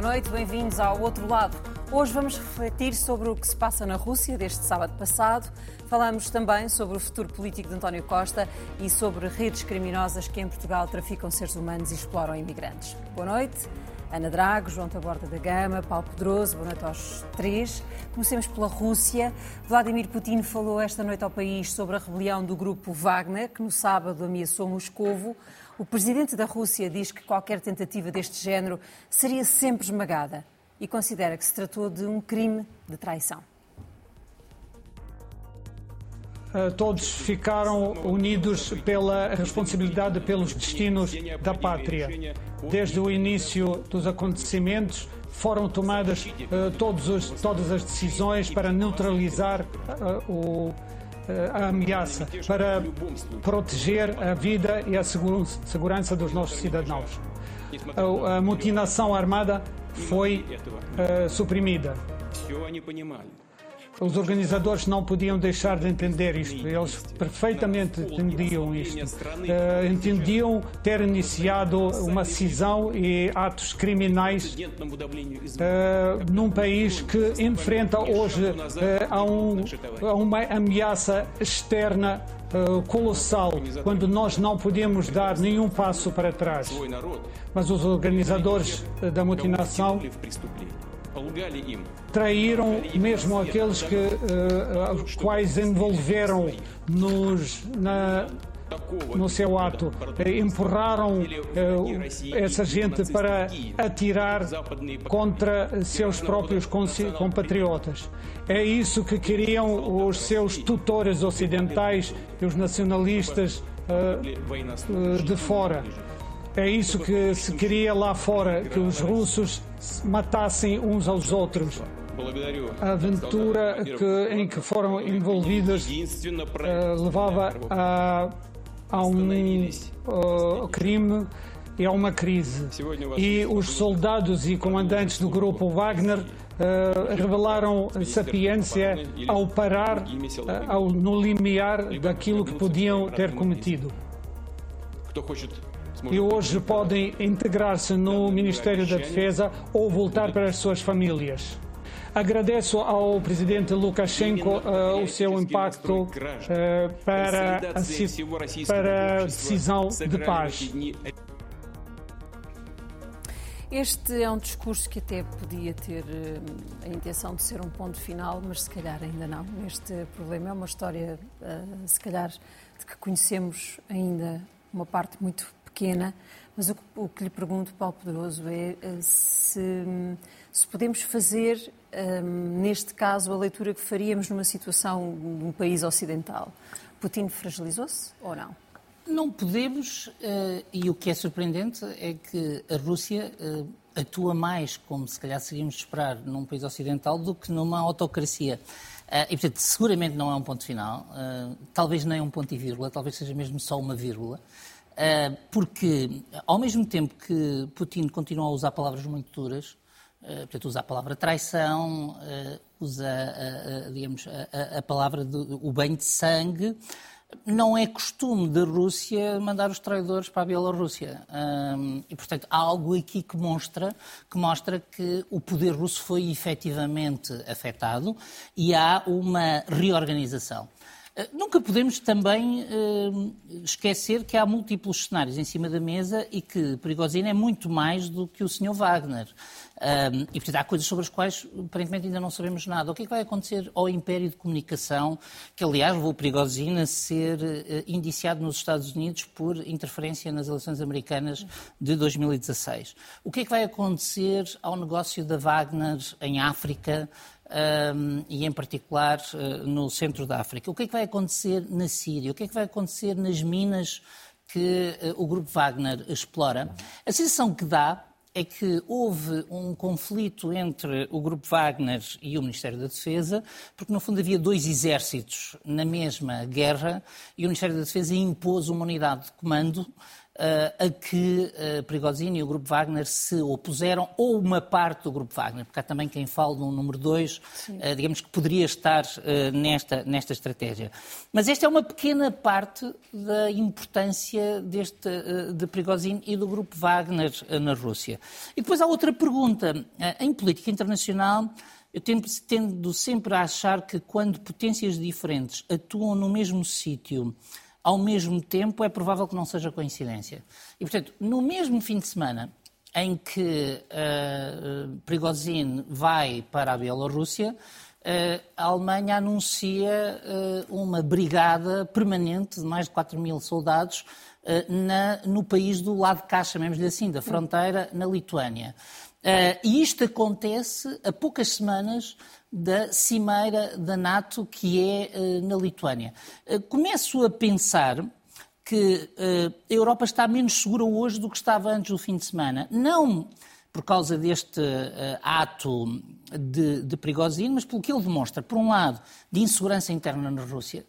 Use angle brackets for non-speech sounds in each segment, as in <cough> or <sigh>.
Boa noite, bem-vindos ao outro lado. Hoje vamos refletir sobre o que se passa na Rússia desde sábado passado. Falamos também sobre o futuro político de António Costa e sobre redes criminosas que em Portugal traficam seres humanos e exploram imigrantes. Boa noite. Ana Drago, João Taborda da Gama, Paulo Pedroso, boa noite aos três. Comecemos pela Rússia. Vladimir Putin falou esta noite ao país sobre a rebelião do grupo Wagner, que no sábado ameaçou Moscovo. O presidente da Rússia diz que qualquer tentativa deste género seria sempre esmagada e considera que se tratou de um crime de traição. Eh, todos ficaram unidos pela responsabilidade pelos destinos da pátria. Desde o início dos acontecimentos, foram tomadas uh, os, todas as decisões para neutralizar uh, o, a ameaça, para proteger a vida e a segurança dos nossos cidadãos. A, mutinação armada foi suprimida. Os organizadores não podiam deixar de entender isto. Eles perfeitamente entendiam isto. Uh, entendiam ter iniciado uma cisão e atos criminais uh, num país que enfrenta hoje uh, a, um, a uma ameaça externa colossal, quando nós não podemos dar nenhum passo para trás. Mas os organizadores da mutinação traíram mesmo aqueles que, uh, quais envolveram nos, na, no seu ato, empurraram uh, essa gente para atirar contra seus próprios compatriotas. É isso que queriam os seus tutores ocidentais e os nacionalistas uh, de fora. É isso que se queria lá fora, que os russos matassem uns aos outros. A aventura que, em que foram envolvidos uh, levava a, a um uh, crime e a uma crise. E os soldados e comandantes do grupo Wagner Uh, revelaram sapiência ao parar, ao, no limiar daquilo que podiam ter cometido e hoje podem integrar-se no Ministério da Defesa ou voltar para as suas famílias. Agradeço ao presidente Lukashenko uh, o seu impacto uh, para, a, para a decisão de paz. Este é um discurso que até podia ter uh, a intenção de ser um ponto final, mas se calhar ainda não. Este problema é uma história, se calhar, de que conhecemos ainda uma parte muito pequena, mas o, o que lhe pergunto, Paulo Poderoso, é eh, se, se podemos fazer, um, ehm, neste caso, a leitura que faríamos numa situação de um país ocidental. Putin fragilizou-se ou não? Não podemos, uh, e o que é surpreendente é que a Rússia uh, atua mais, como se calhar seríamos esperar, num país ocidental do que numa autocracia. E, portanto, seguramente não é um ponto final, talvez nem um ponto e vírgula, talvez seja mesmo só uma vírgula. Eh, porque, ao mesmo tempo que Putin continua a usar palavras muito duras, eh, portanto, usa a palavra traição, eh, usa, digamos, a, a palavra do o banho de sangue, não é costume da Rússia mandar os traidores para a Bielorrússia. e, portanto, há algo aqui que mostra, que mostra que o poder russo foi efetivamente afetado e há uma reorganização. Eh, nunca podemos também uh, esquecer que há múltiplos cenários em cima da mesa e que Perigosino é muito mais do que o Sr. Wagner. E, portanto, há coisas sobre as quais, aparentemente, ainda não sabemos nada. O que é que vai acontecer ao Império de Comunicação, que, aliás, levou Perigosino a ser uh, indiciado nos Estados Unidos por interferência nas eleições americanas de 2016? O que é que vai acontecer ao negócio da Wagner em África? Um, e, em particular, uh, no centro da África. O que é que vai acontecer na Síria? O que é que vai acontecer nas minas que uh, o Grupo Wagner explora? A sensação que dá é que houve um conflito entre o Grupo Wagner e o Ministério da Defesa, porque no fundo havia dois exércitos na mesma guerra e o Ministério da Defesa impôs uma unidade de comando a que uh, Prigozhin e o Grupo Wagner se opuseram, ou uma parte do Grupo Wagner, porque há também quem fala um número 2, uh, digamos que poderia estar uh, nesta, nesta estratégia. Mas esta é uma pequena parte da importância deste, de Prigozhin e do Grupo Wagner na Rússia. E depois há outra pergunta. em política internacional, eu tendo sempre a achar que quando potências diferentes atuam no mesmo sítio, ao mesmo tempo, é provável que não seja coincidência. E, portanto, no mesmo fim de semana em que uh, Prigozhin vai para a Bielorrússia, uh, a Alemanha anuncia uh, uma brigada permanente de mais de 4 mil soldados na, no país do lado de cá, chamemos-lhe assim, da fronteira, na Lituânia. e isto acontece a poucas semanas da cimeira da NATO que é uh, na Lituânia. Uh, começo a pensar que uh, a Europa está menos segura hoje do que estava antes do fim de semana. Não por causa deste ato de, de mas pelo que ele demonstra, por um lado, de insegurança interna na Rússia,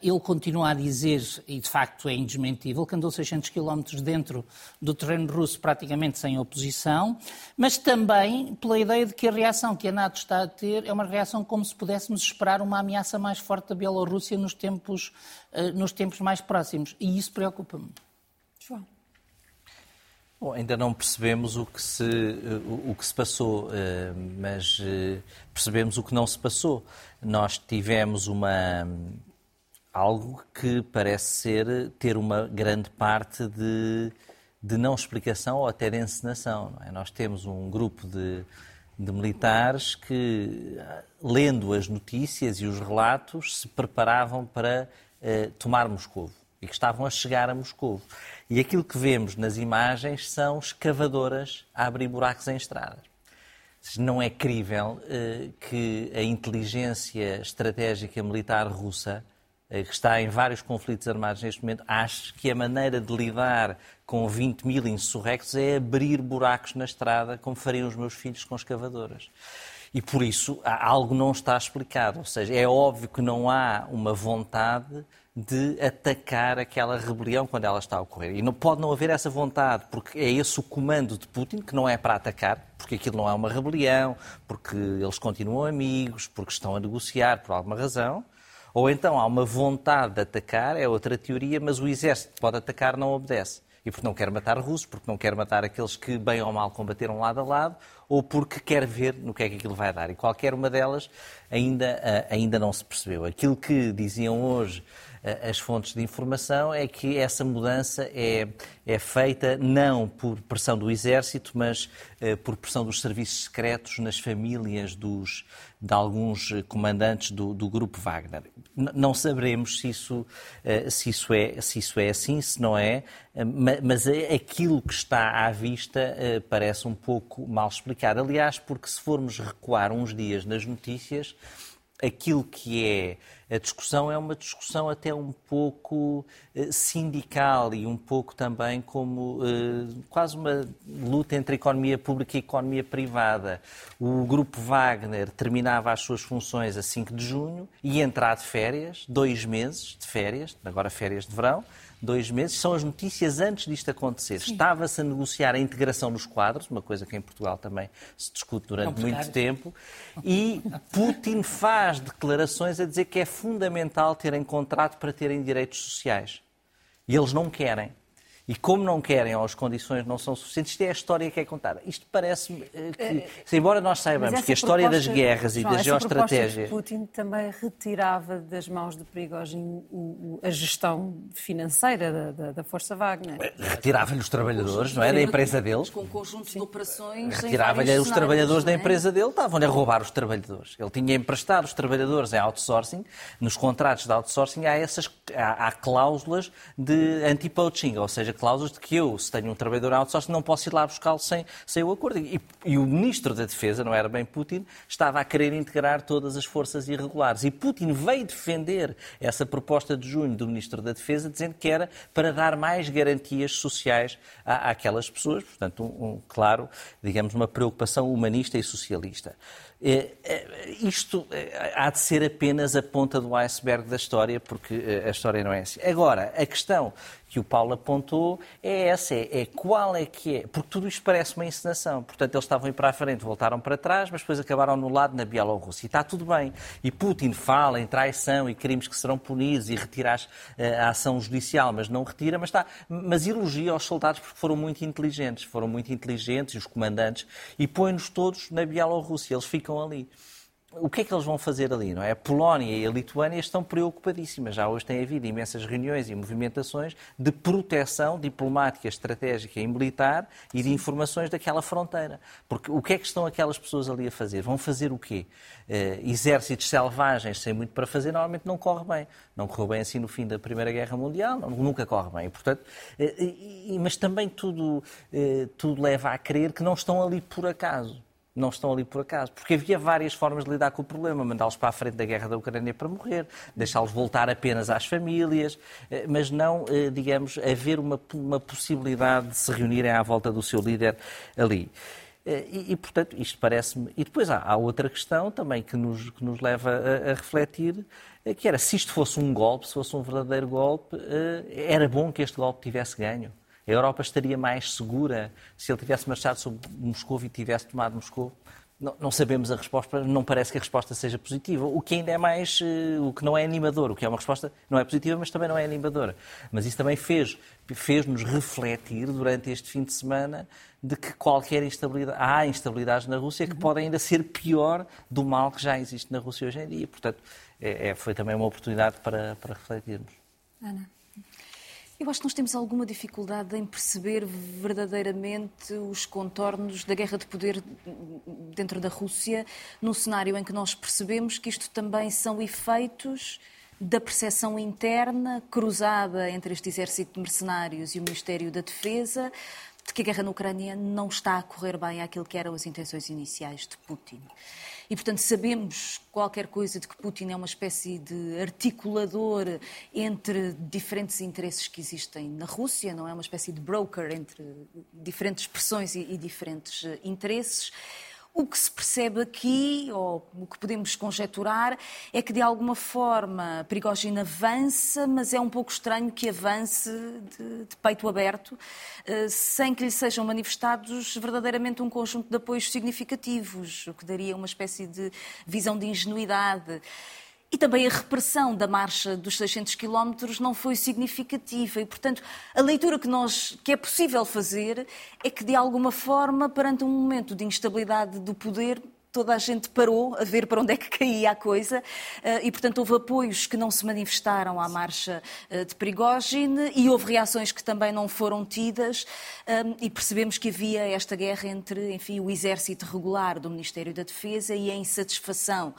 ele continua a dizer, e de facto é indesmentível, que andou 600 quilómetros dentro do terreno russo praticamente sem oposição, mas também pela ideia de que a reação que a NATO está a ter é uma reação como se pudéssemos esperar uma ameaça mais forte da Bielorrússia nos tempos, uh, nos tempos mais próximos. E isso preocupa-me. João. Bom, ainda não percebemos o que se, o, o que se passou, eh, mas percebemos o que não se passou. Nós tivemos uma algo que parece ser ter uma grande parte de, de não explicação ou até de encenação. É? Nós temos um grupo de, de militares que, lendo as notícias e os relatos, se preparavam para eh, tomar Moscou e que estavam a chegar a Moscou. E aquilo que vemos nas imagens são escavadoras a abrir buracos em estradas. Não é crível eh, que a inteligência estratégica militar russa que está em vários conflitos armados neste momento, acho que a maneira de lidar com 20 mil insurrectos é abrir buracos na estrada, como fariam os meus filhos com escavadoras. E por isso algo não está explicado. Ou seja, é óbvio que não há uma vontade de atacar aquela rebelião quando ela está a ocorrer. E não pode não haver essa vontade, porque é esse o comando de Putin, que não é para atacar, porque aquilo não é uma rebelião, porque eles continuam amigos, porque estão a negociar por alguma razão. Ou então há uma vontade de atacar, é outra teoria, mas o exército pode atacar não obedece. E porque não quer matar russos, porque não quer matar aqueles que bem ou mal combateram lado a lado, ou porque quer ver no que é que aquilo vai dar. E qualquer uma delas ainda, eh, ainda não se percebeu. Aquilo que diziam hoje as fontes de informação é que essa mudança é, é feita não por pressão do Exército, mas eh, por pressão dos serviços secretos nas famílias dos, de alguns comandantes do, do grupo Wagner. N não saberemos se isso, eh, se, isso é, se isso é assim, se não é, mas aquilo que está à vista parece um pouco mal explicado. Aliás, porque se formos recuar uns dias nas notícias, aquilo que é a discussão é uma discussão até um pouco eh, sindical e um pouco também como eh, quase uma luta entre economia pública e economia privada. O grupo Wagner terminava as suas funções a 5 de junho e entrar de férias, dois meses de férias, agora férias de verão, dois meses, são as notícias antes disto acontecer. Estava-se a negociar a integração nos quadros, uma coisa que em Portugal também se discute durante muito tempo, e Putin faz declarações a dizer que é fundamental terem contrato para terem direitos sociais. E eles não querem. E como não querem ou as condições não são suficientes, isto é a história que é contada. Isto parece-me eh, que, é, embora nós saibamos que a história das guerras e João, da geoestratégia... Putin também retirava das mãos de Prigogine a gestão financeira da, da, da Força Wagner. Eh, retirava-lhe os trabalhadores, não é? Da empresa dele. Com conjuntos de operações Retirava-lhe os trabalhadores da é? empresa dele, estavam-lhe a roubar os trabalhadores. Ele tinha emprestado os trabalhadores em outsourcing. Nos contratos de outsourcing há essas há, há cláusulas de anti-poaching, ou seja, cláusulas de que eu, se tenho um trabalhador outsourcing, não posso ir lá buscá-lo sem, sem o acordo. E, e, o Ministro da Defesa, não era bem Putin, estava a querer integrar todas as forças irregulares. E Putin veio defender essa proposta de junho do Ministro da Defesa, dizendo que era para dar mais garantias sociais à, àquelas pessoas. Portanto, um, um, claro, digamos, uma preocupação humanista e socialista. É, é, isto é, há de ser apenas a ponta do iceberg da história, porque a história não é assim. Agora, a questão que o Paulo apontou é essa, é, é, qual é que é, porque tudo isto parece uma encenação. Portanto, eles estavam a ir para a frente, voltaram para trás, mas depois acabaram no lado na Bielorrússia. E está tudo bem. E Putin fala em traição e crimes que serão punidos e retira eh, a ação judicial, mas não retira, mas, está, mas elogia os soldados porque foram muito inteligentes, foram muito inteligentes, e os comandantes, e põe-nos todos na Bielorrússia, eles ficam ali o que é que eles vão fazer ali? Não é? A Polónia e a Lituânia estão preocupadíssimas. Já hoje tem havido imensas reuniões e movimentações de proteção diplomática, estratégica e militar e de informações daquela fronteira. Porque o que é que estão aquelas pessoas ali a fazer? Vão fazer o quê? Uh, exércitos selvagens sem muito para fazer normalmente não corre bem. Não correu bem assim no fim da Primeira Guerra Mundial, nunca corre bem. E, portanto, uh, mas também tudo, uh, tudo leva a crer que não estão ali por acaso não estão ali por acaso. Porque havia várias formas de lidar com o problema. Mandá-los para a frente da guerra da Ucrânia para morrer, deixá-los voltar apenas às famílias, eh, mas não, eh, digamos, haver uma, uma possibilidade de se reunirem à volta do seu líder ali. Eh, e, e, portanto, isto parece-me. E depois há, há, outra questão também que nos, que nos leva a, a, refletir, que era se isto fosse um golpe, se fosse um verdadeiro golpe, era bom que este golpe tivesse ganho. A Europa estaria mais segura se ele tivesse marchado sobre Moscou e tivesse tomado Moscou? Não, não, sabemos a resposta, não parece que a resposta seja positiva, o que ainda é mais, uh, o que não é animador, o que é uma resposta não é positiva, mas também não é animadora. Mas isso também fez, fez-nos refletir durante este fim de semana de que qualquer instabilidade, há instabilidades na Rússia que uhum. podem ainda ser pior do mal que já existe na Rússia hoje em dia. Portanto, é, é, foi também uma oportunidade para, para refletirmos. Ana. Eu acho que nós temos alguma dificuldade em perceber verdadeiramente os contornos da guerra de poder dentro da Rússia, num cenário em que nós percebemos que isto também são efeitos da percepção interna cruzada entre este exército de mercenários e o Ministério da Defesa, que a guerra na Ucrânia não está a correr bem àquilo que eram as intenções iniciais de Putin. E, portanto, sabemos qualquer coisa de que Putin é uma espécie de articulador entre diferentes interesses que existem na Rússia, não é? Uma espécie de broker entre diferentes pressões e, e diferentes eh, interesses. O que se percebe aqui, ou o que podemos conjecturar, é que de alguma forma Prigogine avança, mas é um pouco estranho que avance de, de peito aberto, eh, sem que lhe sejam manifestados verdadeiramente um conjunto de apoios significativos, o que daria uma espécie de visão de ingenuidade. E também a repressão da marcha dos 600 quilómetros não foi significativa. E, portanto, a leitura que, nós, que é possível fazer é que, de alguma forma, perante um momento de instabilidade do poder, toda a gente parou a ver para onde é que caía a coisa eh, e, portanto, houve apoios que não se manifestaram à marcha eh, de Prigogine e houve reações que também não foram tidas eh, e percebemos que havia esta guerra entre, enfim, o exército regular do Ministério da Defesa e a insatisfação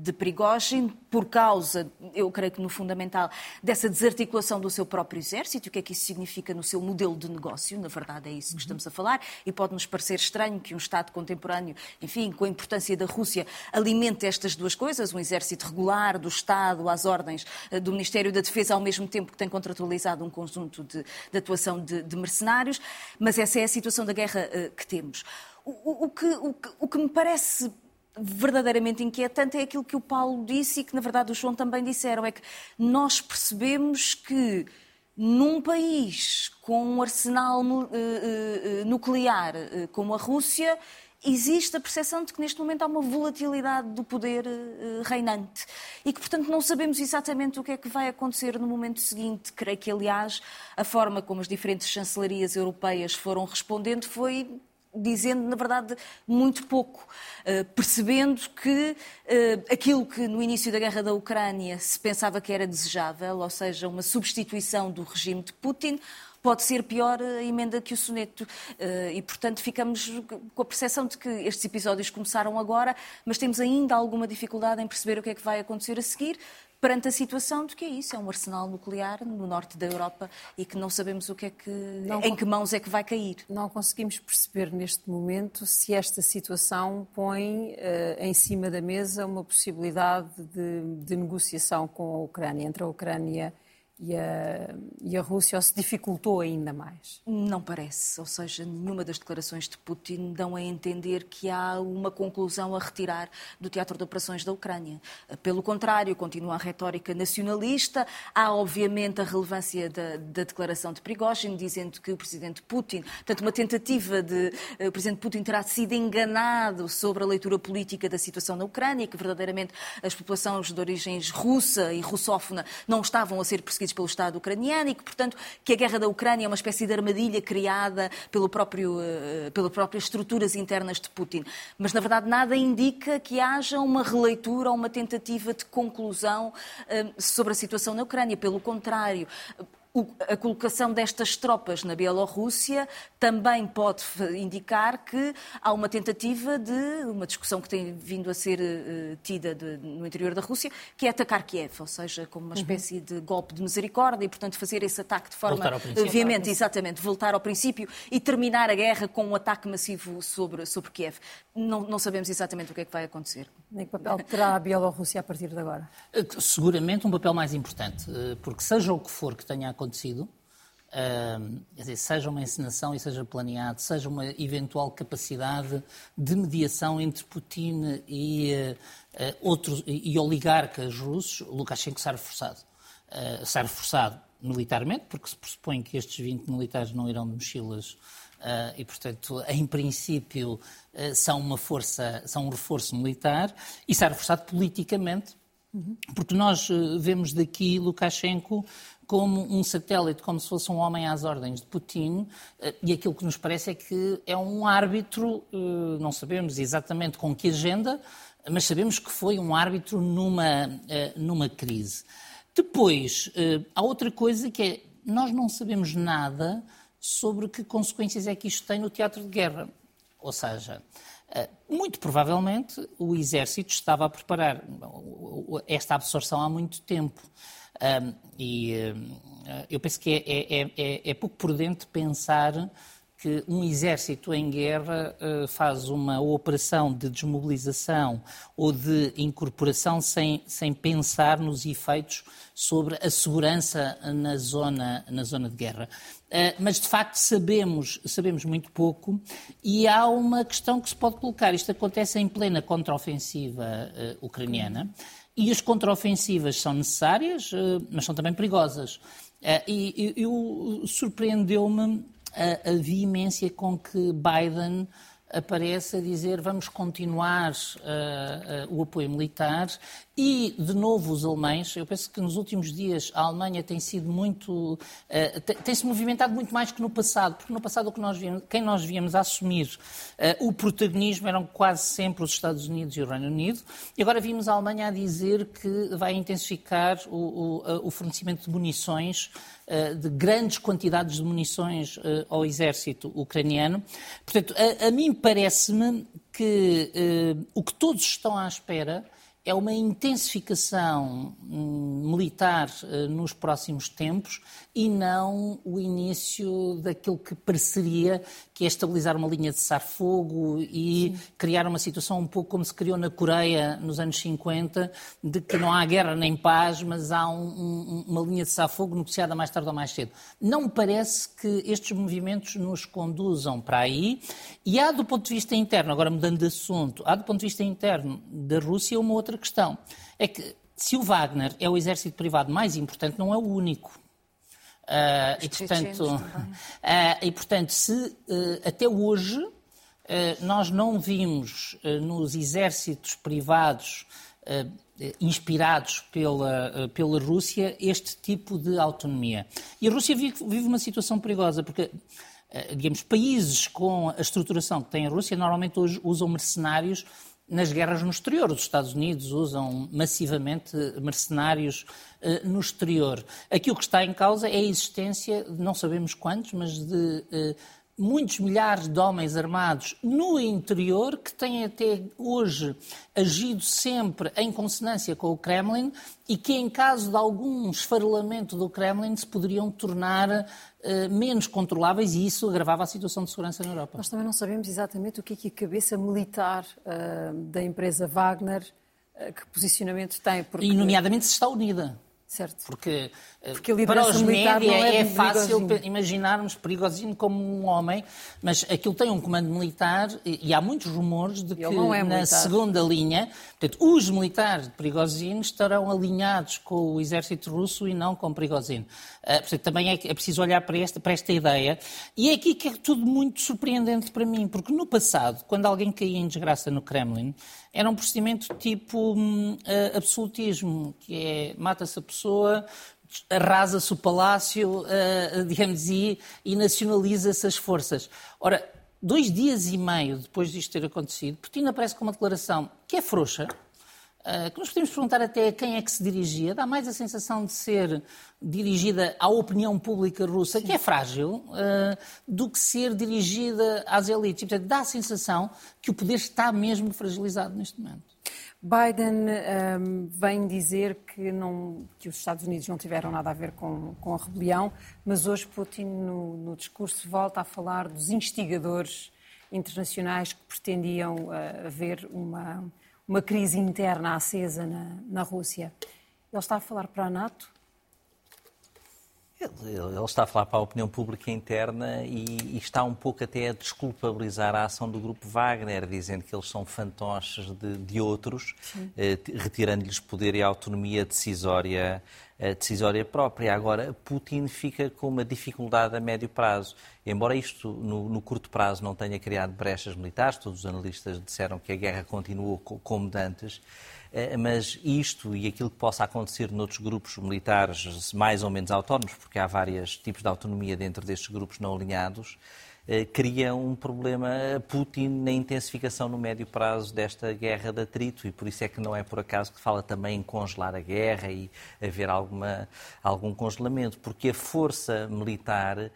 de Prigogine por causa, eu creio que no fundamental, dessa desarticulação do seu próprio exército, o que é que isso significa no seu modelo de negócio, na verdade é isso que estamos a falar, e pode-nos parecer estranho que um Estado contemporâneo, enfim, com a importância da Rússia, alimente estas duas coisas, um exército regular do Estado às ordens eh, do Ministério da Defesa, ao mesmo tempo que tem contratualizado um conjunto de, de atuação de, de, mercenários, mas essa é a situação da guerra uh, que temos. O, o, que, o, que, o que me parece verdadeiramente inquietante é aquilo que o Paulo disse e que, na verdade, o João também disseram: é que nós percebemos que num país com um arsenal uh, nuclear como a Rússia, existe a percepção de que neste momento há uma volatilidade do poder uh, reinante e que, portanto, não sabemos exatamente o que é que vai acontecer no momento seguinte. Creio que, aliás, a forma como as diferentes chancelarias europeias foram respondendo foi dizendo, na verdade, muito pouco, uh, percebendo que uh, aquilo que no início da guerra da Ucrânia se pensava que era desejável, ou seja, uma substituição do regime de Putin, pode ser pior a emenda que o soneto. Eh, e, portanto, ficamos com a percepção de que estes episódios começaram agora, mas temos ainda alguma dificuldade em perceber o que é que vai acontecer a seguir, perante a situação de que é isso, é um arsenal nuclear no norte da Europa e que não sabemos o que é que, não, em que mãos é que vai cair. Não conseguimos perceber neste momento se esta situação põe uh, em cima da mesa uma possibilidade de, de negociação com a Ucrânia, entre a Ucrânia e a, e a Rússia se dificultou ainda mais? Não parece. Ou seja, nenhuma das declarações de Putin dão a entender que há uma conclusão a retirar do teatro de operações da Ucrânia. Pelo contrário, continua a retórica nacionalista. Há, obviamente, a relevância da, da declaração de Prigozhin, dizendo que o presidente Putin, portanto, uma tentativa de eh, o presidente Putin terá sido enganado sobre a leitura política da situação na Ucrânia, que verdadeiramente as populações de origens russa e russófona não estavam a ser perseguidas pelo Estado ucraniano e que, portanto, que a guerra da Ucrânia é uma espécie de armadilha criada pelo próprio, uh, pelas próprias estruturas internas de Putin. Mas, na verdade, nada indica que haja uma releitura ou uma tentativa de conclusão uh, sobre a situação na Ucrânia. Pelo contrário, a colocação destas tropas na Bielorrússia também pode indicar que há uma tentativa de uma discussão que tem vindo a ser uh, tida de, no interior da Rússia, que é atacar Kiev, ou seja, como uma uhum. espécie uhum. de golpe de misericórdia e, portanto, fazer esse ataque de forma veemente, exatamente, voltar ao princípio e terminar a guerra com um ataque massivo sobre, sobre Kiev. Não, não sabemos exatamente o que é que vai acontecer. Nem que papel terá a Bielorrússia a partir de agora? Eh, seguramente um papel mais importante, eh, porque seja o que for que tenha acontecido acontecido, dizer, seja uma encenação e seja planeado, seja uma eventual capacidade de mediação entre Putin e uh, outros e oligarcas russos, Lukashenko sai reforçado. Uh, sai reforçado militarmente, porque se pressupõe que estes 20 militares não irão de mochilas uh, e, portanto, em princípio, uh, são uma força, são um reforço militar, e sai reforçado politicamente, uhum. porque nós uh, vemos daqui Lukashenko como um satélite, como se fosse um homem às ordens de Putin, eh, e aquilo que nos parece é que é um árbitro, eh, não sabemos exatamente com que agenda, mas sabemos que foi um árbitro numa, eh, numa crise. Depois, há outra coisa que é, nós não sabemos nada sobre que consequências é que isto tem no teatro de guerra. Ou seja, muito provavelmente o exército estava a preparar esta absorção há muito tempo. Um, e um, eu penso que é, é, é, é, pouco prudente pensar que um exército em guerra uh, faz uma operação de desmobilização ou de incorporação sem, sem pensar nos efeitos sobre a segurança na zona, na zona de guerra. Uh, mas, de facto, sabemos, sabemos muito pouco e há uma questão que se pode colocar. Isto acontece em plena contraofensiva uh, ucraniana. E as contraofensivas são necessárias, eh, mas são também perigosas. Eh, e eu, surpreendeu-me a, a veemência com que Biden aparece a dizer vamos continuar uh, uh, o apoio militar e, de novo, os alemães. Eu penso que nos últimos dias a Alemanha tem sido muito. Uh, tem-se movimentado muito mais que no passado, porque no passado o que nós quem nós víamos a assumir o protagonismo eram quase sempre os Estados Unidos e o Reino Unido, e agora vimos a Alemanha a dizer que vai intensificar o, o, o fornecimento de munições de grandes quantidades de munições ao exército ucraniano. Portanto, a, a mim parece-me que uh, o que todos estão à espera é uma intensificação hum, militar nos próximos tempos e não o início daquilo que pareceria que é estabilizar uma linha de cessar-fogo e Sim. criar uma situação um pouco como se criou na Coreia nos anos 50, de que não há guerra nem paz, mas há um, um, uma linha de cessar-fogo negociada mais tarde ou mais cedo. Não me parece que estes movimentos nos conduzam para aí. E há, do ponto de vista interno, agora mudando de assunto, há, do ponto de vista interno da Rússia, uma outra questão. É que se o Wagner é o exército privado mais importante, não é o único. Uh, e, portanto, uh, <laughs> e, portanto, se uh, até hoje nós não vimos nos exércitos privados inspirados pela, pela Rússia este tipo de autonomia. E a Rússia vive, vive uma situação perigosa, porque digamos, países com a estruturação que tem a Rússia normalmente hoje usam mercenários nas guerras no exterior. Os Estados Unidos usam massivamente mercenários uh, no exterior. Aquilo que está em causa é a existência, não sabemos quantos, mas de uh, muitos milhares de homens armados no interior que têm até hoje agido sempre em consonância com o Kremlin e que, em caso de algum esfarelamento do Kremlin, se poderiam tornar menos controláveis e isso agravava a situação de segurança na Europa. Nós também não sabemos exatamente o que é que a cabeça militar uh, da empresa Wagner, uh, que posicionamento tem. Porque... E, nomeadamente, se está unida. Certo. Porque, eh, Porque para os média é, é fácil imaginarmos Prigozhin como um homem, mas aquilo tem um comando militar e, há muitos rumores de que é na militar. segunda linha, portanto, os militares de Prigozhin estarão alinhados com o exército russo e não com Prigozhin. Uh, portanto, também é, é preciso olhar para esta, para esta ideia. E é aqui que é tudo muito surpreendente para mim, porque no passado, quando alguém caía em desgraça no Kremlin, era um procedimento tipo uh, absolutismo, que é mata-se a pessoa, arrasa-se o palácio, uh, digamos, e, e nacionaliza-se as forças. Ora, dois dias e meio depois disto ter acontecido, Putin aparece com uma declaração que é frouxa, que nos podemos perguntar até a quem é que se dirigia, dá mais a sensação de ser dirigida à opinião pública russa, Sim. que é frágil, uh, do que ser dirigida às elites. E, portanto, dá a sensação que o poder está mesmo fragilizado neste momento. Biden um, vem dizer que, não, que, os Estados Unidos não tiveram nada a ver com, com a rebelião, mas hoje Putin, no, no, discurso, volta a falar dos instigadores internacionais que pretendiam uh, haver uma, uma crise interna acesa na, na Rússia. Ele está a falar para a NATO? Ele, está a falar para a opinião pública interna e, e, está um pouco até a desculpabilizar a ação do grupo Wagner, dizendo que eles são fantoches de, de outros, eh, retirando-lhes poder e autonomia decisória, eh, decisória própria. Agora, Putin fica com uma dificuldade a médio prazo. Embora isto, no, no, curto prazo, não tenha criado brechas militares, todos os analistas disseram que a guerra continuou como antes, eh, mas isto e aquilo que possa acontecer noutros grupos militares mais ou menos autónomos, porque há vários tipos de autonomia dentro destes grupos não alinhados, eh, cria um problema Putin na intensificação no médio prazo desta guerra de atrito. E por isso é que não é por acaso que fala também em congelar a guerra e haver alguma, algum congelamento, porque a força militar eh,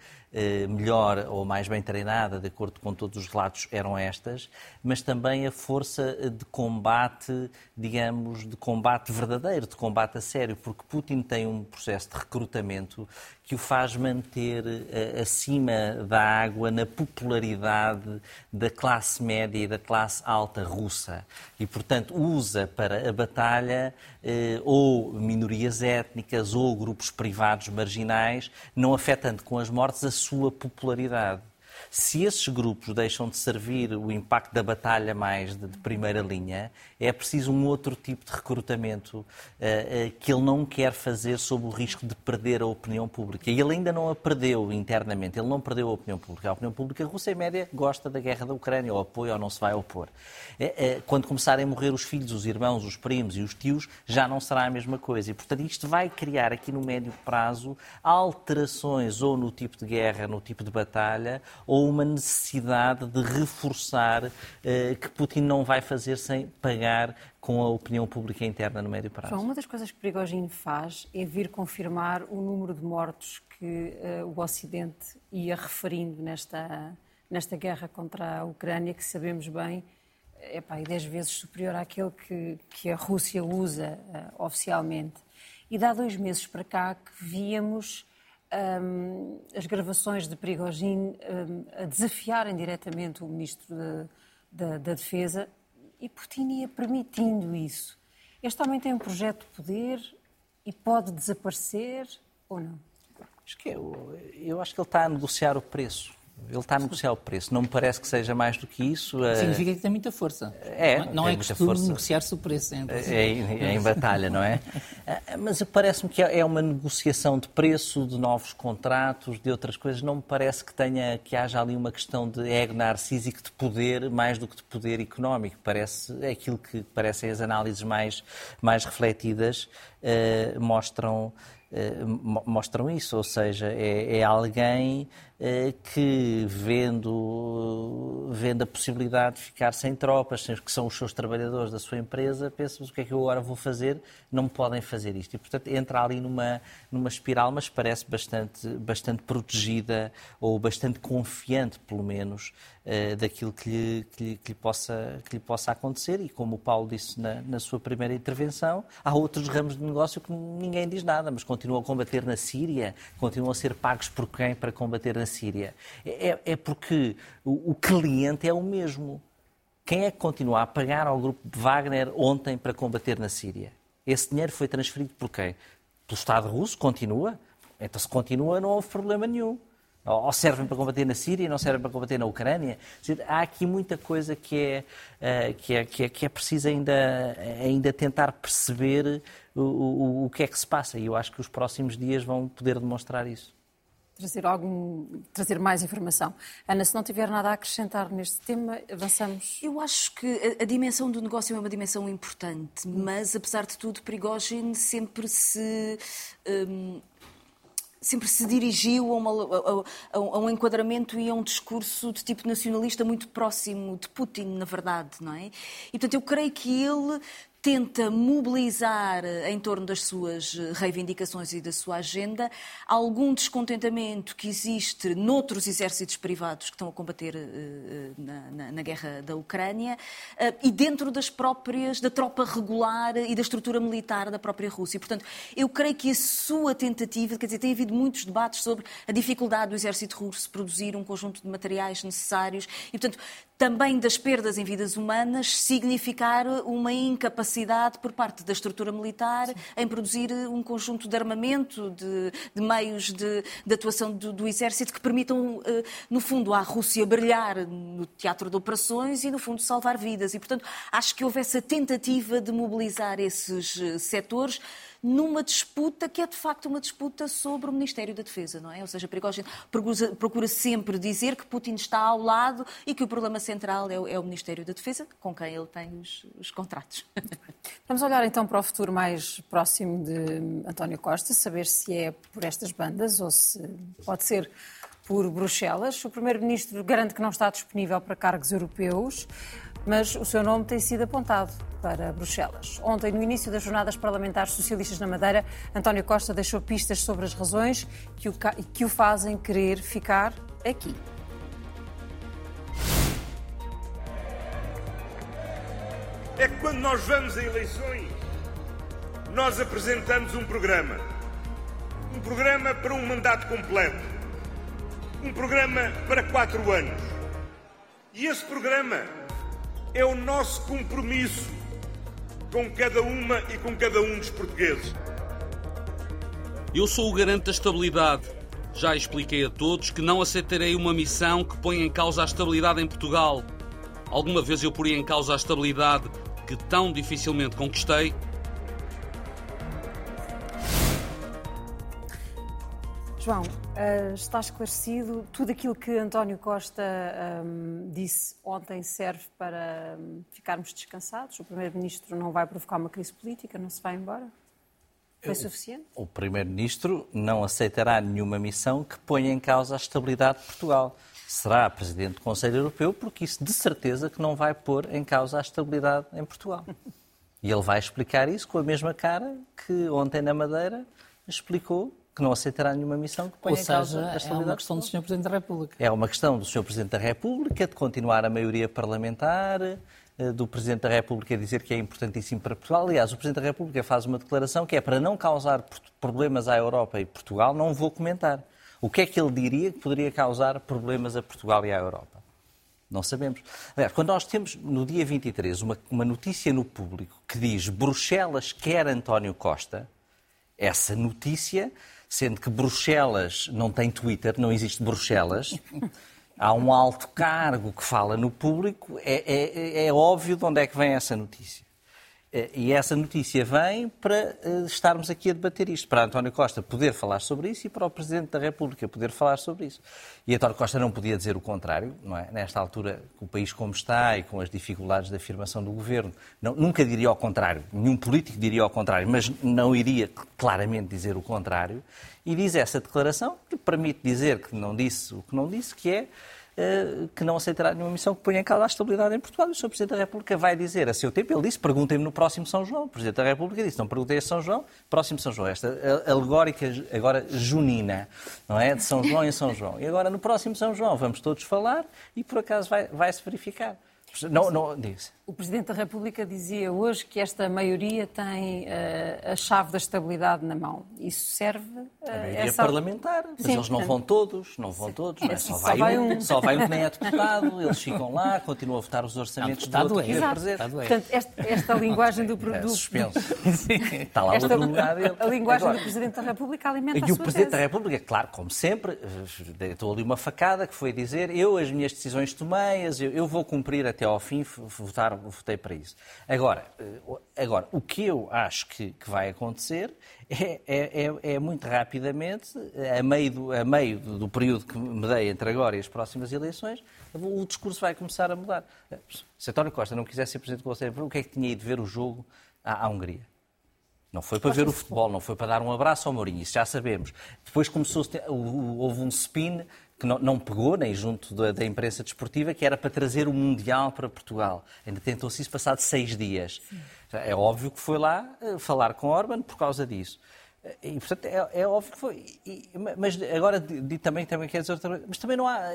melhor ou mais bem treinada, de acordo com todos os relatos, eram estas, mas também a força de combate, digamos, de combate verdadeiro, de combate a sério, porque Putin tem um processo de recrutamento que o faz manter uh, acima da água na popularidade da classe média e da classe alta russa. E, portanto, usa para a batalha uh, ou minorias étnicas ou grupos privados marginais, não afetando com as mortes a sua popularidade. Se esses grupos deixam de servir o impacto da batalha mais de, de primeira linha, é preciso um outro tipo de recrutamento uh, uh, que ele não quer fazer sob o risco de perder a opinião pública. E ele ainda não a perdeu internamente, ele não perdeu a opinião pública. A opinião pública russa, em média, gosta da guerra da Ucrânia, ou apoia ou não se vai opor. Uh, quando começarem a morrer os filhos, os irmãos, os primos e os tios, já não será a mesma coisa. E, portanto, isto vai criar aqui no médio prazo alterações ou no tipo de guerra, no tipo de batalha, ou uma necessidade de reforçar uh, que Putin não vai fazer sem pagar com a opinião pública interna no médio prazo. João, uma das coisas que Prigogine faz é vir confirmar o número de mortos que uh, o Ocidente ia referindo nesta, nesta guerra contra a Ucrânia, que sabemos bem é pá, 10 vezes superior àquele que, que a Rússia usa uh, oficialmente. E dá dois meses para cá que víamos um, as gravações de Prigogine um, a desafiarem diretamente o Ministro da, Defesa e Putin ia permitindo isso. Este homem tem um projeto de poder e pode desaparecer ou não? Acho que eu, eu acho que ele está a negociar o preço. Ele está a negociar o preço. Não me parece que seja mais do que isso. Eh, Significa que tem muita força. É, não é costume negociar-se o preço. É, é, é, em batalha, não é? Eh, <laughs> mas parece-me que é uma negociação de preço, de novos contratos, de outras coisas. Não me parece que tenha que haja ali uma questão de ego narcísico de poder mais do que de poder económico. Parece é aquilo que parecem as análises mais mais refletidas uh, mostram mostram isso, ou seja, é, é alguém eh, que, vendo, vendo a possibilidade de ficar sem tropas, que são os seus trabalhadores da sua empresa, pensa o que é que eu agora vou fazer? Não me podem fazer isto. E, portanto, entra ali numa, numa espiral, mas parece bastante, bastante protegida ou bastante confiante, pelo menos, uh, daquilo que lhe, que, lhe, que, lhe possa, que lhe possa acontecer. E, como o Paulo disse na, na sua primeira intervenção, há outros ramos de negócio que ninguém diz nada, mas continuam a combater na Síria, continuam a ser pagos por quem para combater na Síria. É, é porque o, o cliente é o mesmo. Quem é que continua a pagar ao grupo Wagner ontem para combater na Síria? Esse dinheiro foi transferido por quem? pelo Estado russo, continua. Então, se continua, não houve problema nenhum. Ou servem para combater na Síria, não servem para combater na Ucrânia. Há aqui muita coisa que é, eh, que é, que é, que é preciso ainda, ainda tentar perceber o, o, o que é que se passa. E eu acho que os próximos dias vão poder demonstrar isso trazer algum, trazer mais informação. Ana, se não tiver nada a acrescentar neste tema, avançamos. Eu acho que a, a dimensão do negócio é uma dimensão importante, mas apesar de tudo, Prigogine sempre se um, sempre se dirigiu a, uma, a, a, um enquadramento e a um discurso de tipo nacionalista muito próximo de Putin, na verdade, não é? E portanto eu creio que ele tenta mobilizar em torno das suas reivindicações e da sua agenda algum descontentamento que existe noutros exércitos privados que estão a combater uh, na, na, na, guerra da Ucrânia e dentro das próprias, da tropa regular e da estrutura militar da própria Rússia. Portanto, eu creio que a sua tentativa, quer dizer, tem havido muitos debates sobre a dificuldade do exército russo produzir um conjunto de materiais necessários e, portanto, também das perdas em vidas humanas significar uma incapacidade por parte da estrutura militar em produzir um conjunto de armamento, de, de meios de, de atuação do, do, exército que permitam, eh, no fundo, à Rússia brilhar no teatro de operações e, no fundo, salvar vidas. E, portanto, acho que houve essa tentativa de mobilizar esses eh, setores numa disputa que é de facto uma disputa sobre o Ministério da Defesa, não é? Ou seja, Prigogine procura, sempre dizer que Putin está ao lado e que o problema central é o, é o Ministério da Defesa, com quem ele tem os, os contratos. Vamos olhar então para o futuro mais próximo de António Costa, saber se é por estas bandas ou se pode ser por Bruxelas. O Primeiro-Ministro garante que não está disponível para cargos europeus mas o seu nome tem sido apontado para Bruxelas. Ontem, no início das jornadas parlamentares socialistas na Madeira, António Costa deixou pistas sobre as razões que o, que o fazem querer ficar aqui. É que quando nós vamos a eleições, nós apresentamos um programa. Um programa para um mandato completo. Um programa para quatro anos. E esse programa é o nosso compromisso com cada uma e com cada um dos portugueses. Eu sou o garante da estabilidade. Já expliquei a todos que não aceitarei uma missão que ponha em causa a estabilidade em Portugal. Alguma vez eu poria em causa a estabilidade que tão dificilmente conquistei? João, uh, está esclarecido. Tudo aquilo que António Costa um, disse ontem serve para um, ficarmos descansados? O Primeiro-Ministro não vai provocar uma crise política, não se vai embora? Foi suficiente? O, o Primeiro-Ministro não aceitará nenhuma missão que ponha em causa a estabilidade de Portugal. Será Presidente do Conselho Europeu, porque isso de certeza que não vai pôr em causa a estabilidade em Portugal. E ele vai explicar isso com a mesma cara que ontem na Madeira explicou que não aceitará nenhuma missão que ponha Ou seja, em causa a é uma questão do Sr. Presidente da República. É uma questão do Sr. Presidente da República de continuar a maioria parlamentar, eh, do Presidente da República dizer que é importantíssimo para Portugal. Aliás, o Presidente da República faz uma declaração que é para não causar problemas à Europa e Portugal, não vou comentar. O que é que ele diria que poderia causar problemas a Portugal e à Europa? Não sabemos. Aliás, quando nós temos no dia 23 uma, uma notícia no público que diz Bruxelas quer António Costa, essa notícia sendo que Bruxelas não tem Twitter, não existe Bruxelas. <laughs> Há um alto cargo que fala no público, é, é, é óbvio de onde é que vem essa notícia. Eh, e essa notícia vem para eh, estarmos aqui a debater isto, para António Costa poder falar sobre isso e para o Presidente da República poder falar sobre isso. E António Costa não podia dizer o contrário, não é? Nesta altura, com o país como está e com as dificuldades da afirmação do governo, não, nunca diria ao contrário, nenhum político diria ao contrário, mas não iria claramente dizer o contrário. E diz essa declaração que permite dizer que não disse o que não disse, que é que não aceitará nenhuma missão que ponha em causa a estabilidade em Portugal. O Sr. Presidente da República vai dizer a seu tempo, ele disse, perguntem-me no próximo São João. O Presidente da República disse, não perguntei a São João, próximo São João. Esta alegórica agora junina, não é? De São João em São João. E agora no próximo São João vamos todos falar e por acaso vai, vai verificar. Não, não, O Presidente da República dizia hoje que esta maioria tem uh, a chave da estabilidade na mão. Isso serve uh, a maioria essa... parlamentar, mas Sim, eles não vão todos, não vão todos, não é? só, vai só, vai um, um, só vai um que nem é deputado, eles ficam lá, continuam a votar os orçamentos do outro é. Exato. Portanto, esta, esta linguagem do... É, suspenso. <laughs> Está lá esta, o lugar dele. A linguagem Agora, do Presidente da República alimenta e a sua E o Presidente tese. da República, claro, como sempre, estou ali uma facada que foi dizer eu as minhas decisões tomei, eu, eu vou cumprir até ao fim, votar, votei para isso. Agora, eh, agora o que eu acho que, que vai acontecer é, é, é, é, muito rapidamente, a meio, do, a meio do, do, período que me dei entre agora e as próximas eleições, o discurso vai começar a mudar. Se António Costa não quisesse ser Presidente do Conselho, o que é que tinha ido ver o jogo à, à Hungria? Não foi para ver o futebol, não foi para dar um abraço ao Mourinho, isso já sabemos. Depois começou houve um spin que não, não pegou, nem junto da, da, imprensa desportiva, que era para trazer o Mundial para Portugal. Ainda tentou-se isso passado seis dias. Sim. É óbvio que foi lá eh, falar com Orban por causa disso. Eh, e, portanto, é, é óbvio que foi. E, mas agora também, também quer dizer outra. Mas também não há.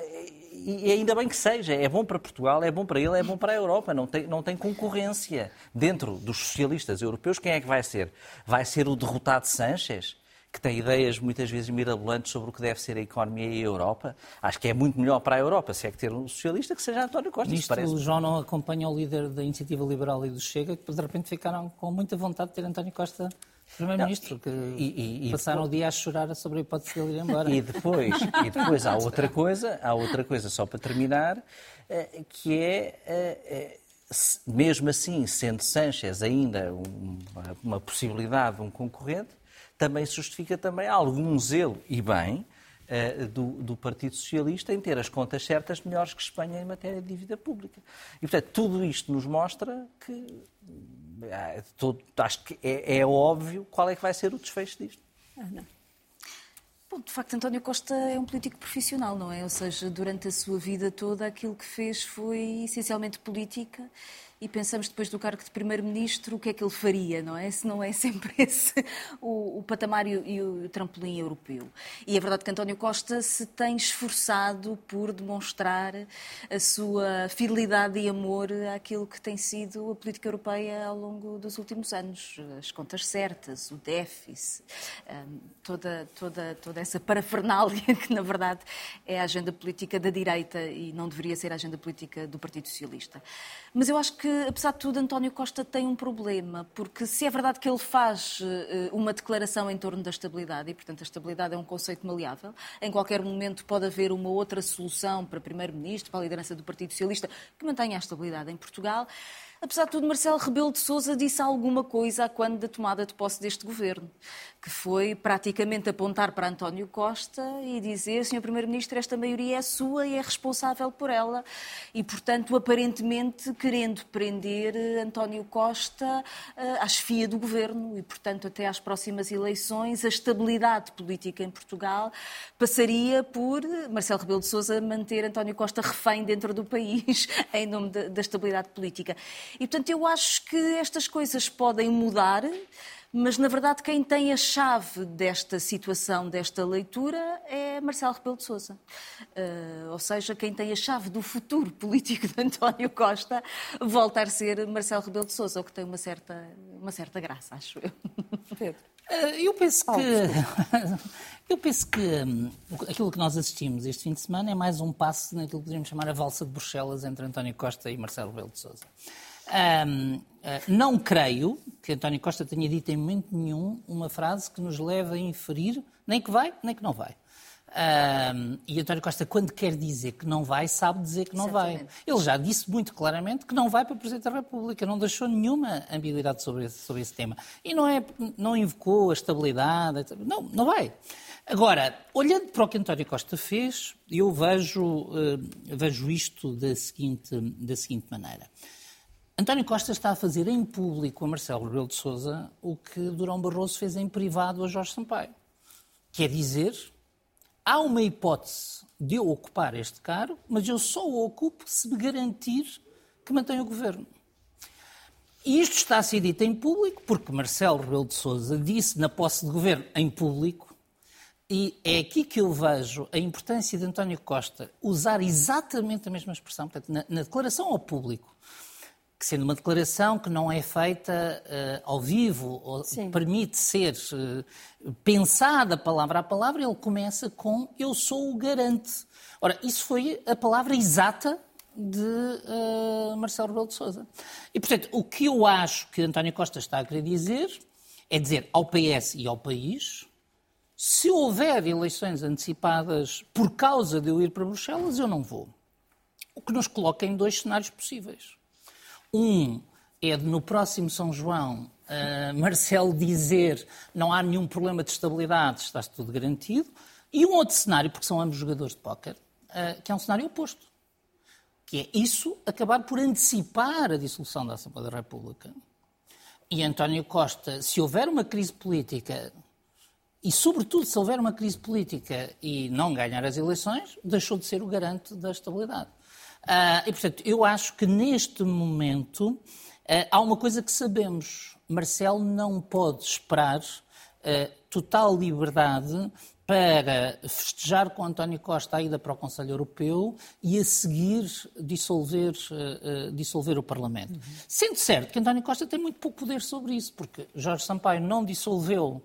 E ainda bem que seja. É bom para Portugal, é bom para ele, é bom para a Europa. Não tem, não tem concorrência. Dentro dos socialistas europeus, quem é que vai ser? Vai ser o derrotado Sánchez? Que tem ideias muitas vezes mirabolantes sobre o que deve ser a economia e a Europa. Acho que é muito melhor para a Europa, se é que ter um socialista, que seja António Costa. Isto parece... o João não acompanha o líder da Iniciativa Liberal e do Chega, que de repente ficaram com muita vontade de ter António Costa Primeiro-Ministro, que e, e, passaram depois... o dia a chorar sobre a hipótese de ele ir embora. E depois, e depois há <laughs> outra coisa, há outra coisa só para terminar, eh, que é eh, eh, mesmo assim, sendo Sanchez ainda uma, uma possibilidade, um concorrente, também justifica também algum zelo, e bem, uh, do, do, Partido Socialista em ter as contas certas melhores que Espanha em matéria de dívida pública. E, portanto, tudo isto nos mostra que uh, todo, acho que é, é, óbvio qual é que vai ser o desfecho disto. Ana. Bom, de facto, António Costa é um político profissional, não é? Ou seja, durante a sua vida toda, aquilo que fez foi essencialmente política e pensamos depois do cargo de Primeiro-Ministro o que é que ele faria, não é? Se não é sempre <laughs> esse o, o patamar e o, o trampolim europeu. E é verdade que António Costa se tem esforçado por demonstrar a sua fidelidade e amor àquilo que tem sido a política europeia ao longo dos últimos anos. As contas certas, o déficit, hum, toda, toda, toda essa parafernália <laughs> que, na verdade, é a agenda política da direita e não deveria ser a agenda política do Partido Socialista. Mas eu acho que, apesar de tudo, António Costa tem um problema, porque se é verdade que ele faz eh, uma declaração em torno da estabilidade, e portanto a estabilidade é um conceito maleável, em qualquer momento pode haver uma outra solução para Primeiro-Ministro, para a liderança do Partido Socialista, que mantenha a estabilidade em Portugal. Apesar de tudo, Marcelo Rebelo de Sousa disse alguma coisa quando da tomada de posse deste governo, que foi praticamente apontar para António Costa e dizer, Sr. Primeiro-Ministro, esta maioria é sua e é responsável por ela. E, portanto, aparentemente querendo prender eh, António Costa eh, à chefia do governo e, portanto, até às próximas eleições, a estabilidade política em Portugal passaria por Marcelo Rebelo de Sousa manter António Costa refém dentro do país <laughs> em nome da estabilidade política. E, portanto, eu acho que estas coisas podem mudar, mas, na verdade, quem tem a chave desta situação, desta leitura, é Marcelo Rebelo de Sousa. Uh, ou seja, quem tem a chave do futuro <laughs> político de António Costa volta a ser Marcelo Rebelo de Sousa, o que tem uma certa, uma certa graça, acho eu. <laughs> Pedro. Uh, <laughs> eu penso que, eu penso que um, aquilo que nós assistimos este fim de semana é mais um passo naquilo que podemos chamar a valsa de Bruxelas entre António Costa e Marcelo Rebelo de Sousa. Um, ah, não creio que António Costa tenha dito em momento nenhum uma frase que nos leve a inferir nem que vai, nem que não vai. Um, e António Costa, quando quer dizer que não vai, sabe dizer que não Exatamente. vai. Ele já disse muito claramente que não vai para Presidente da República, não deixou nenhuma ambiguidade sobre esse, sobre esse tema. E não, é, não invocou a estabilidade, não, não vai. Agora, olhando para o que António Costa fez, eu vejo, uh, vejo isto da seguinte, da seguinte maneira. António Costa está a fazer em público a Marcelo Rebelo de Sousa o que Durão Barroso fez em privado a Jorge Sampaio. Quer dizer, há uma hipótese de eu ocupar este cargo, mas eu só o ocupo se me garantir que mantenho o governo. E isto está a ser dito em público porque Marcelo Rebelo de Sousa disse na posse de governo em público e é aqui que eu vejo a importância de António Costa usar exatamente a mesma expressão, portanto, na, na declaração ao público, que sendo uma declaração que não é feita uh, ao vivo, ou Sim. permite ser uh, pensada palavra a palavra, ele começa com eu sou o garante. Ora, isso foi a palavra exata de uh, Marcelo Rebelo de Sousa. E, portanto, o que eu acho que António Costa está a querer dizer é dizer ao PS e ao país se houver eleições antecipadas por causa de eu ir para Bruxelas, eu não vou. O que nos coloca em dois cenários possíveis. Um é de no próximo São João uh, Marcelo dizer não há nenhum problema de estabilidade, está tudo garantido. E um outro cenário, porque são ambos jogadores de póquer, uh, que é um cenário oposto. Que é isso acabar por antecipar a dissolução da Assembleia da República. E António Costa, se houver uma crise política e, sobretudo, se houver uma crise política e não ganhar as eleições, deixou de ser o garante da estabilidade. Uh, e, portanto, eu acho que neste momento uh, há uma coisa que sabemos. Marcelo não pode esperar uh, total liberdade para festejar com António Costa a ida para o Conselho Europeu e a seguir dissolver, uh, dissolver o Parlamento. Uhum. Sendo certo que António Costa tem muito pouco poder sobre isso, porque Jorge Sampaio não dissolveu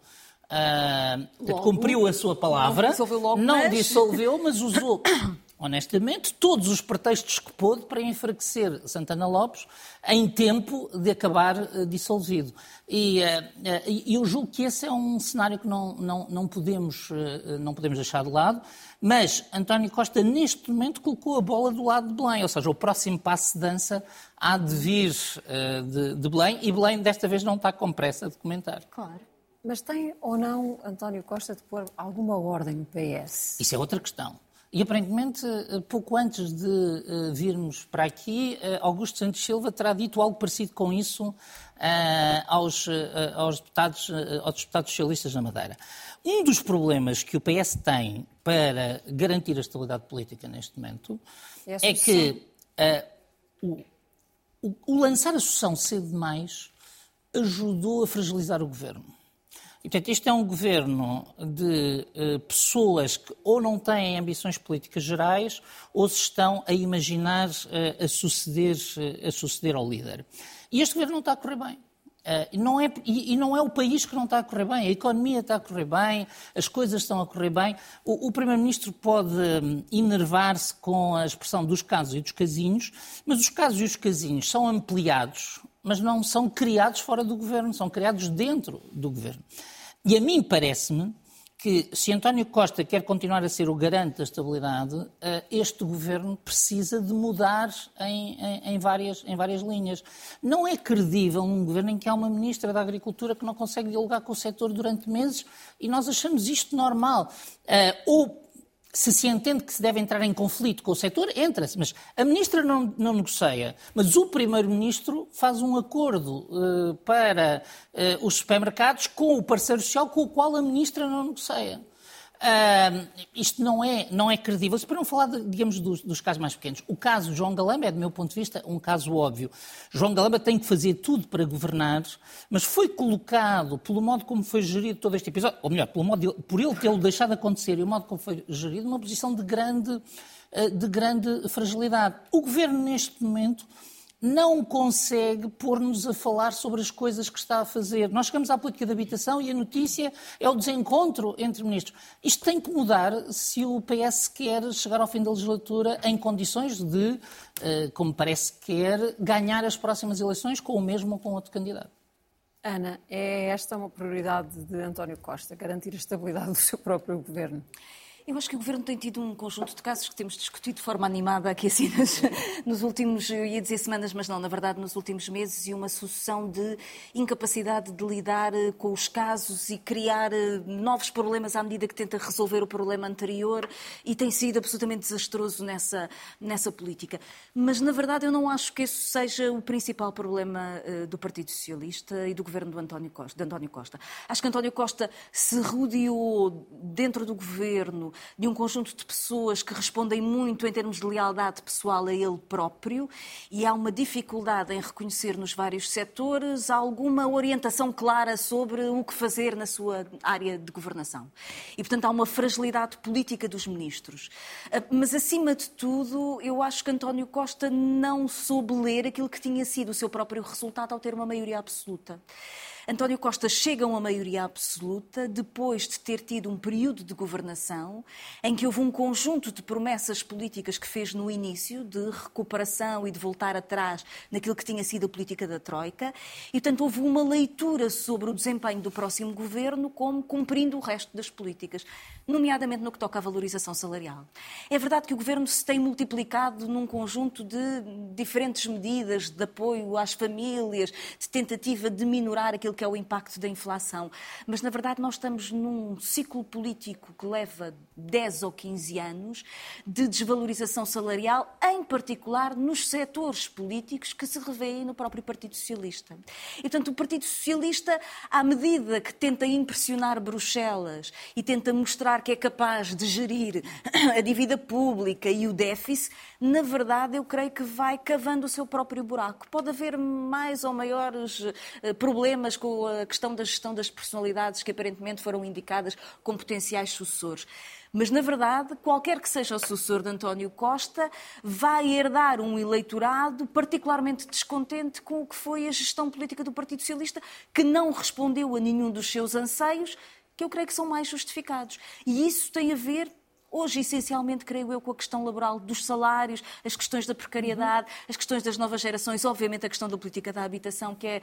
Uh, logo, cumpriu a sua palavra, não logo, não mas... dissolveu, mas usou <coughs> honestamente, todos os pretextos que pôde para enfraquecer Santana Lopes em tempo de acabar uh, dissolvido. E uh, uh, eu julgo que esse é um cenário que não, não, não, podemos, não podemos deixar de lado, mas António Costa, neste momento, colocou a bola do lado de Belém, ou seja, o próximo passo de dança há de vir de, de Belém, e Belém desta vez não está com pressa de comentar. Claro. Mas tem ou não António Costa de pôr alguma ordem no PS? Isso é outra questão. E aparentemente, eh, pouco antes de uh, virmos para aqui, uh, Augusto Santos Silva terá dito algo parecido com isso uh, aos, aos, deputados, aos deputados socialistas na Madeira. Um dos problemas que o PS tem para garantir a estabilidade política neste momento é, é que o, o, o lançar a sucessão cedo demais ajudou a fragilizar o governo. E, portanto, isto é um governo de uh, pessoas que ou não têm ambições políticas gerais ou se estão a imaginar uh, a, suceder, uh, a suceder ao líder. E este governo não está a correr bem. Uh, não é, e, e, não é o país que não está a correr bem, a economia está a correr bem, as coisas estão a correr bem. O, o Primeiro-Ministro pode um, enervar-se com a expressão dos casos e dos casinhos, mas os casos e os casinhos são ampliados mas não são criados fora do governo, são criados dentro do governo. E a mim parece-me que, se António Costa quer continuar a ser o garante da estabilidade, eh, este governo precisa de mudar em, em, em, várias, em várias linhas. Não é credível um governo em que há uma ministra da Agricultura que não consegue dialogar com o setor durante meses e nós achamos isto normal. Uh, ou se se entende que se deve entrar em conflito com o setor, entra-se. Mas a ministra não, não negocia. Mas o primeiro-ministro faz um acordo uh, para uh, os supermercados com o parceiro social com o qual a ministra não negocia. Uh, isto não é, não é credível. Para não falar, de, digamos, dos, dos, casos mais pequenos. O caso João Galamba é, do meu ponto de vista, um caso óbvio. João Galamba tem que fazer tudo para governar, mas foi colocado, pelo modo como foi gerido todo este episódio, ou melhor, pelo modo de, por ele tê-lo deixado acontecer e o modo como foi gerido, numa posição de grande, uh, de grande fragilidade. O governo, neste momento, não consegue pôr-nos a falar sobre as coisas que está a fazer. Nós chegamos à política de habitação e a notícia é o desencontro entre ministros. Isto tem que mudar se o PS quer chegar ao fim da legislatura em condições de, eh, como parece que quer, ganhar as próximas eleições com o mesmo ou com outro candidato. Ana, é esta uma prioridade de António Costa, garantir a estabilidade do seu próprio governo? Eu acho que o Governo tem tido um conjunto de casos que temos discutido de forma animada aqui assim nos, nos, últimos, eu ia dizer semanas, mas não, na verdade nos últimos meses, e uma sucessão de incapacidade de lidar eh, com os casos e criar eh, novos problemas à medida que tenta resolver o problema anterior e tem sido absolutamente desastroso nessa, nessa política. Mas na verdade eu não acho que esse seja o principal problema uh, do Partido Socialista e do Governo do António Costa, de António Costa. Acho que António Costa se rodeou dentro do Governo de um conjunto de pessoas que respondem muito em termos de lealdade pessoal a ele próprio e há uma dificuldade em reconhecer nos vários setores alguma orientação clara sobre o que fazer na sua área de governação. E, portanto, há uma fragilidade política dos ministros. Ah, mas, acima de tudo, eu acho que António Costa não soube ler aquilo que tinha sido o seu próprio resultado ao ter uma maioria absoluta. António Costa chega a uma maioria absoluta depois de ter tido um período de governação em que houve um conjunto de promessas políticas que fez no início de recuperação e de voltar atrás naquilo que tinha sido a política da Troika e, portanto, houve uma leitura sobre o desempenho do próximo governo como cumprindo o resto das políticas, nomeadamente no que toca à valorização salarial. É verdade que o governo se tem multiplicado num conjunto de diferentes medidas de apoio às famílias, de tentativa de minorar aquilo que é o impacto da inflação. Mas, na verdade, nós estamos num ciclo político que leva 10 ou 15 anos de desvalorização salarial, em particular nos setores políticos que se revêem no próprio Partido Socialista. E, portanto, o Partido Socialista, à medida que tenta impressionar Bruxelas e tenta mostrar que é capaz de gerir <clears throat> a dívida pública e o déficit, na verdade, eu creio que vai cavando o seu próprio buraco. Pode haver mais ou maiores eh, problemas com a questão da gestão das personalidades que aparentemente foram indicadas como potenciais sucessores. Mas, na verdade, qualquer que seja o sucessor de António Costa, vai herdar um eleitorado particularmente descontente com o que foi a gestão política do Partido Socialista, que não respondeu a nenhum dos seus anseios, que eu creio que são mais justificados. E isso tem a ver Hoje, essencialmente, creio eu, com a questão laboral dos salários, as questões da precariedade, uhum. as questões das novas gerações, obviamente a questão da política da habitação, que é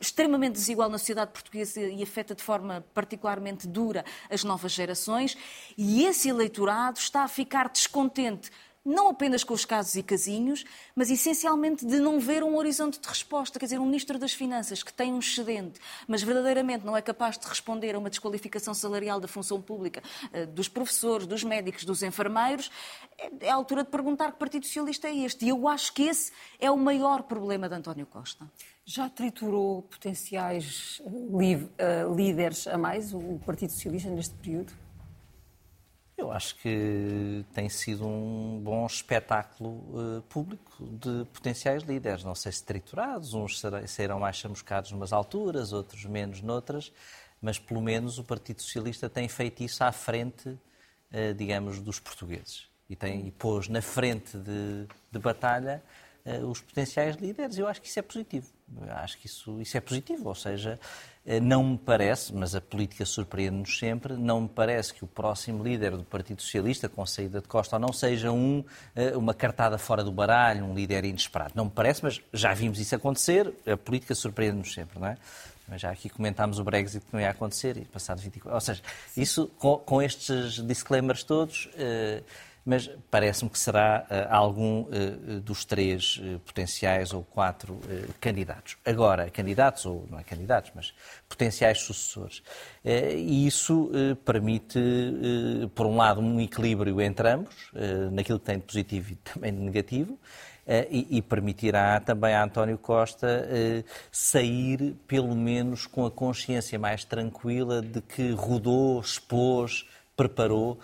extremamente desigual na sociedade portuguesa e afeta de forma particularmente dura as novas gerações. E esse eleitorado está a ficar descontente não apenas com os casos e casinhos, mas essencialmente de não ver um horizonte de resposta. Quer dizer, um Ministro das Finanças que tem um excedente, mas verdadeiramente não é capaz de responder a uma desqualificação salarial da função pública eh, dos professores, dos médicos, dos enfermeiros, é a altura de perguntar que Partido Socialista é este. E eu acho que esse é o maior problema de António Costa. Já triturou potenciais eh, eh, líderes a mais o Partido Socialista neste período? Eu acho que tem sido um bom espetáculo uh, público de potenciais líderes. Não sei se triturados, uns serão mais chamuscados numas alturas, outros menos noutras, mas pelo menos o Partido Socialista tem feito isso à frente, uh, digamos, dos portugueses. E, tem, e pôs na frente de, de batalha os potenciais líderes. Eu acho que isso é positivo. Acho que isso, isso é positivo, ou seja, eh, não me parece, mas a política surpreende-nos sempre, não me parece que o próximo líder do Partido Socialista, com saída de Costa, não seja um, eh, uma cartada fora do baralho, um líder inesperado. Não me parece, mas já vimos isso acontecer, a política surpreende-nos sempre, não é? Mas já aqui comentámos o Brexit que não ia acontecer e passado 24... Ou seja, isso com, com estes disclaimers todos... mas parece-me que será uh, algum uh, dos três potenciais ou quatro candidatos. Agora, candidatos, ou não é candidatos, mas potenciais sucessores. E isso permite, por um lado, um equilíbrio entre ambos, naquilo que tem de positivo e também de negativo. E, e, permitirá também a António Costa sair, pelo menos, com a consciência mais tranquila de que rodou, expôs, preparou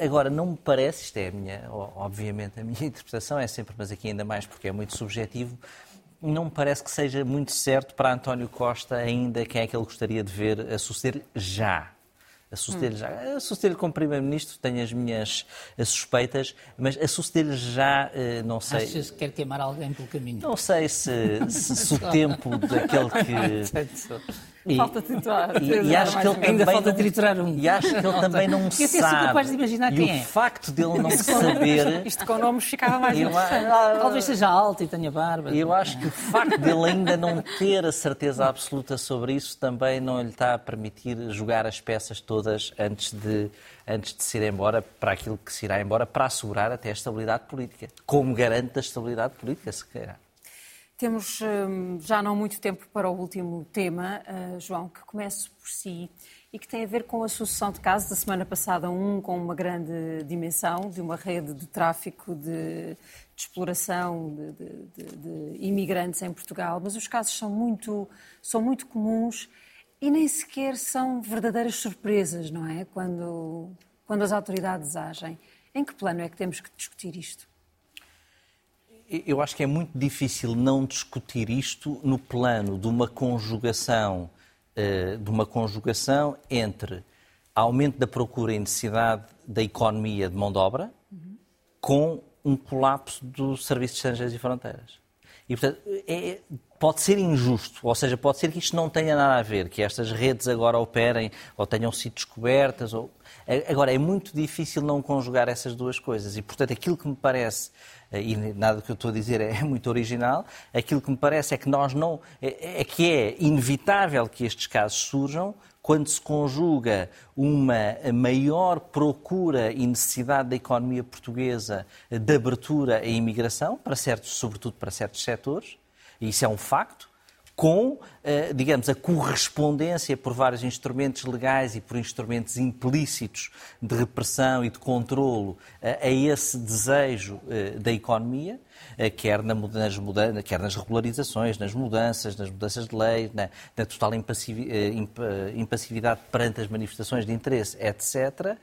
Agora, não me parece, isto é a minha, obviamente a minha <laughs> interpretação é sempre, mas aqui ainda mais porque é muito subjetivo, não me parece que seja muito certo para António Costa ainda quem é que ele gostaria de ver a suceder já. A suceder-lhe hum. já. A suceder-lhe como Primeiro-Ministro tenho as minhas as suspeitas, mas a suceder-lhe já, eh, não sei... Achas que quer queimar alguém pelo caminho? Não sei se, se, se o <laughs> tempo daquele que... Falta triturar. E, e acho que ele ainda falta triturar um. E acho que ele também não eu sabe. Eu capaz de imaginar quem e é. o facto dele não saber... Isto com nomes ficava mais eu, Talvez seja alto e tenha barba. Eu acho que o facto dele ainda não ter a certeza absoluta sobre isso também não lhe está a permitir jogar as peças todas antes de, antes de se ir embora para aquilo que se irá embora, para assegurar até a estabilidade política. Como garante da estabilidade política, se queira. Temos hum, já não muito tempo para o último tema, uh, João, que começo por si e que tem a ver com a sucessão de casos. Da semana passada, um com uma grande dimensão, de uma rede de tráfico de, de exploração de, de, de, imigrantes em Portugal, mas os casos são muito, são muito comuns e nem sequer são verdadeiras surpresas, não é? Quando, quando as autoridades agem. Em que plano é que temos que discutir isto? Eu acho que é muito difícil não discutir isto no plano de uma conjugação, eh, de uma conjugação entre aumento da procura e necessidade da economia de mão de obra com um colapso do Serviço de Estrangeiros e Fronteiras. E, portanto, é, pode ser injusto, ou seja, pode ser que isto não tenha nada a ver, que estas redes agora operem ou tenham sido descobertas. Ou... Agora, é muito difícil não conjugar essas duas coisas e, portanto, aquilo que me parece, eh, e nada que eu estou a dizer <laughs> é muito original, aquilo que me parece é que nós não. é, é que é inevitável que estes casos surjam quando se conjuga uma maior procura e necessidade da economia portuguesa de abertura à imigração, para certos, sobretudo para certos setores, isso é um facto, com, eh, digamos, a correspondência por vários instrumentos legais e por instrumentos implícitos de repressão e de controlo eh, a esse desejo eh, da economia, quer, nas quer nas regularizações, nas mudanças, nas mudanças de lei, na, na total impassividade perante as manifestações de interesse, etc.,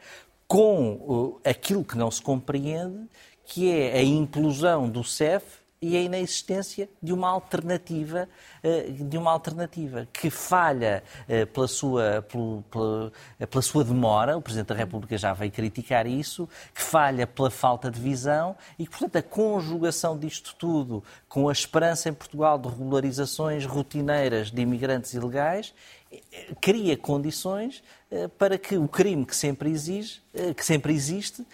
com aquilo que não se compreende, que é a implosão do CEF e a inexistência de uma alternativa, eh, de uma alternativa que falha eh, pela sua, pela, pela sua demora, o Presidente da República já veio criticar isso, que falha pela falta de visão e que, portanto, a conjugação disto tudo com a esperança em Portugal de regularizações rotineiras de imigrantes ilegais cria condições eh, para que o crime que sempre exige, eh, que sempre existe, eh,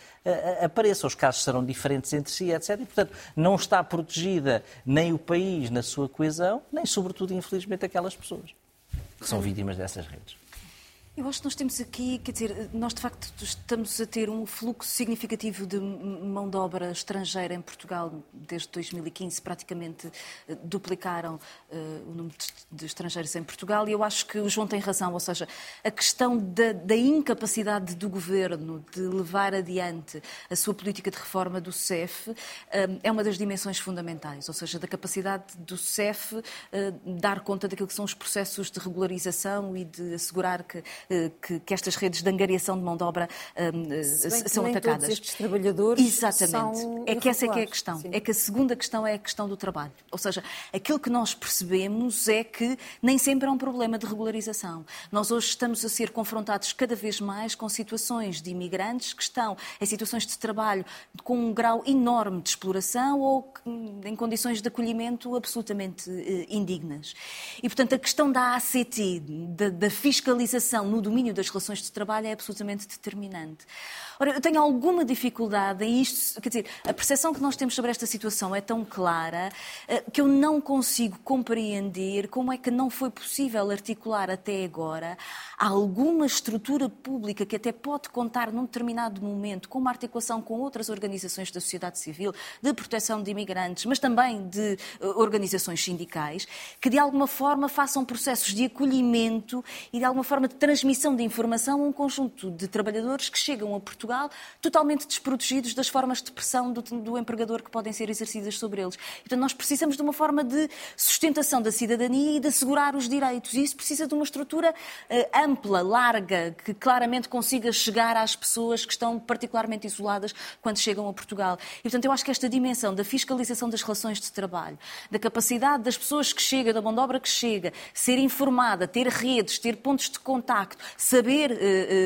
apareça. Os casos serão diferentes entre si, etc. E, portanto, não está protegida nem o país na sua coesão, nem, sobretudo, infelizmente, aquelas pessoas que são vítimas dessas redes. Eu acho que nós temos aqui, quer dizer, nós de facto estamos a ter um fluxo significativo de mão de obra estrangeira em Portugal. Desde 2015, praticamente eh, duplicaram uh, o número de, estrangeiros em Portugal. E eu acho que o João tem razão, ou seja, a questão da, da, incapacidade do governo de levar adiante a sua política de reforma do CEF uh, é uma das dimensões fundamentais, ou seja, da capacidade do CEF uh, dar conta daquilo que são os processos de regularização e de assegurar que eh, que, que, estas redes de angariação de mão de obra um, eh, são nem atacadas. Todos estes trabalhadores Exatamente. São é que essa é que é a questão. Sim. É que a segunda questão é a questão do trabalho. Ou seja, aquilo que nós percebemos é que nem sempre é um problema de regularização. Nós hoje estamos a ser confrontados cada vez mais com situações de imigrantes que estão em situações de trabalho com um grau enorme de exploração ou em condições de acolhimento absolutamente uh, indignas. E, portanto, a questão da ACT, da, da fiscalização no domínio das relações de trabalho é absolutamente determinante. Ora, eu tenho alguma dificuldade em isto, quer dizer, a percepção que nós temos sobre esta situação é tão clara eh, que eu não consigo compreender como é que não foi possível articular até agora alguma estrutura pública que até pode contar num determinado momento com uma articulação com outras organizações da sociedade civil, de proteção de imigrantes, mas também de eh, organizações sindicais, que de alguma forma façam processos de acolhimento e de alguma forma de transmissão de informação a um conjunto de trabalhadores que chegam a Portugal Portugal totalmente desprotegidos das formas de pressão do, do empregador que podem ser exercidas sobre eles. Portanto, nós precisamos de uma forma de sustentação da cidadania e de assegurar os direitos. E isso precisa de uma estrutura uh, ampla, larga, que claramente consiga chegar às pessoas que estão particularmente isoladas quando chegam a Portugal. E, portanto, eu acho que esta dimensão da fiscalização das relações de trabalho, da capacidade das pessoas que chegam, da mão de obra que chega, ser informada, ter redes, ter pontos de contacto, saber uh,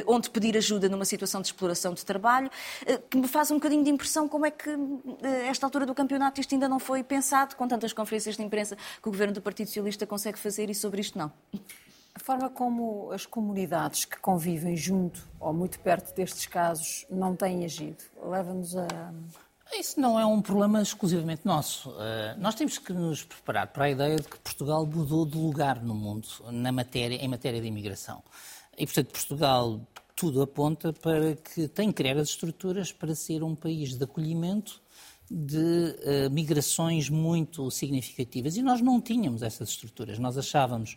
uh, onde pedir ajuda numa situação de exploração de trabalho, eh, que me faz um bocadinho de impressão como é que, a eh, esta altura do campeonato, isto ainda não foi pensado, com tantas conferências de imprensa que o governo do Partido Socialista consegue fazer e sobre isto não. A forma como as comunidades que convivem junto ou muito perto destes casos não têm agido leva-nos a. Isso não é um problema exclusivamente nosso. Uh, nós temos que nos preparar para a ideia de que Portugal mudou de lugar no mundo na matéria, em matéria de imigração. E, portanto, Portugal tudo aponta para que tem que criar as estruturas para ser um país de acolhimento de uh, migrações muito significativas. E nós não tínhamos essas estruturas. Nós achávamos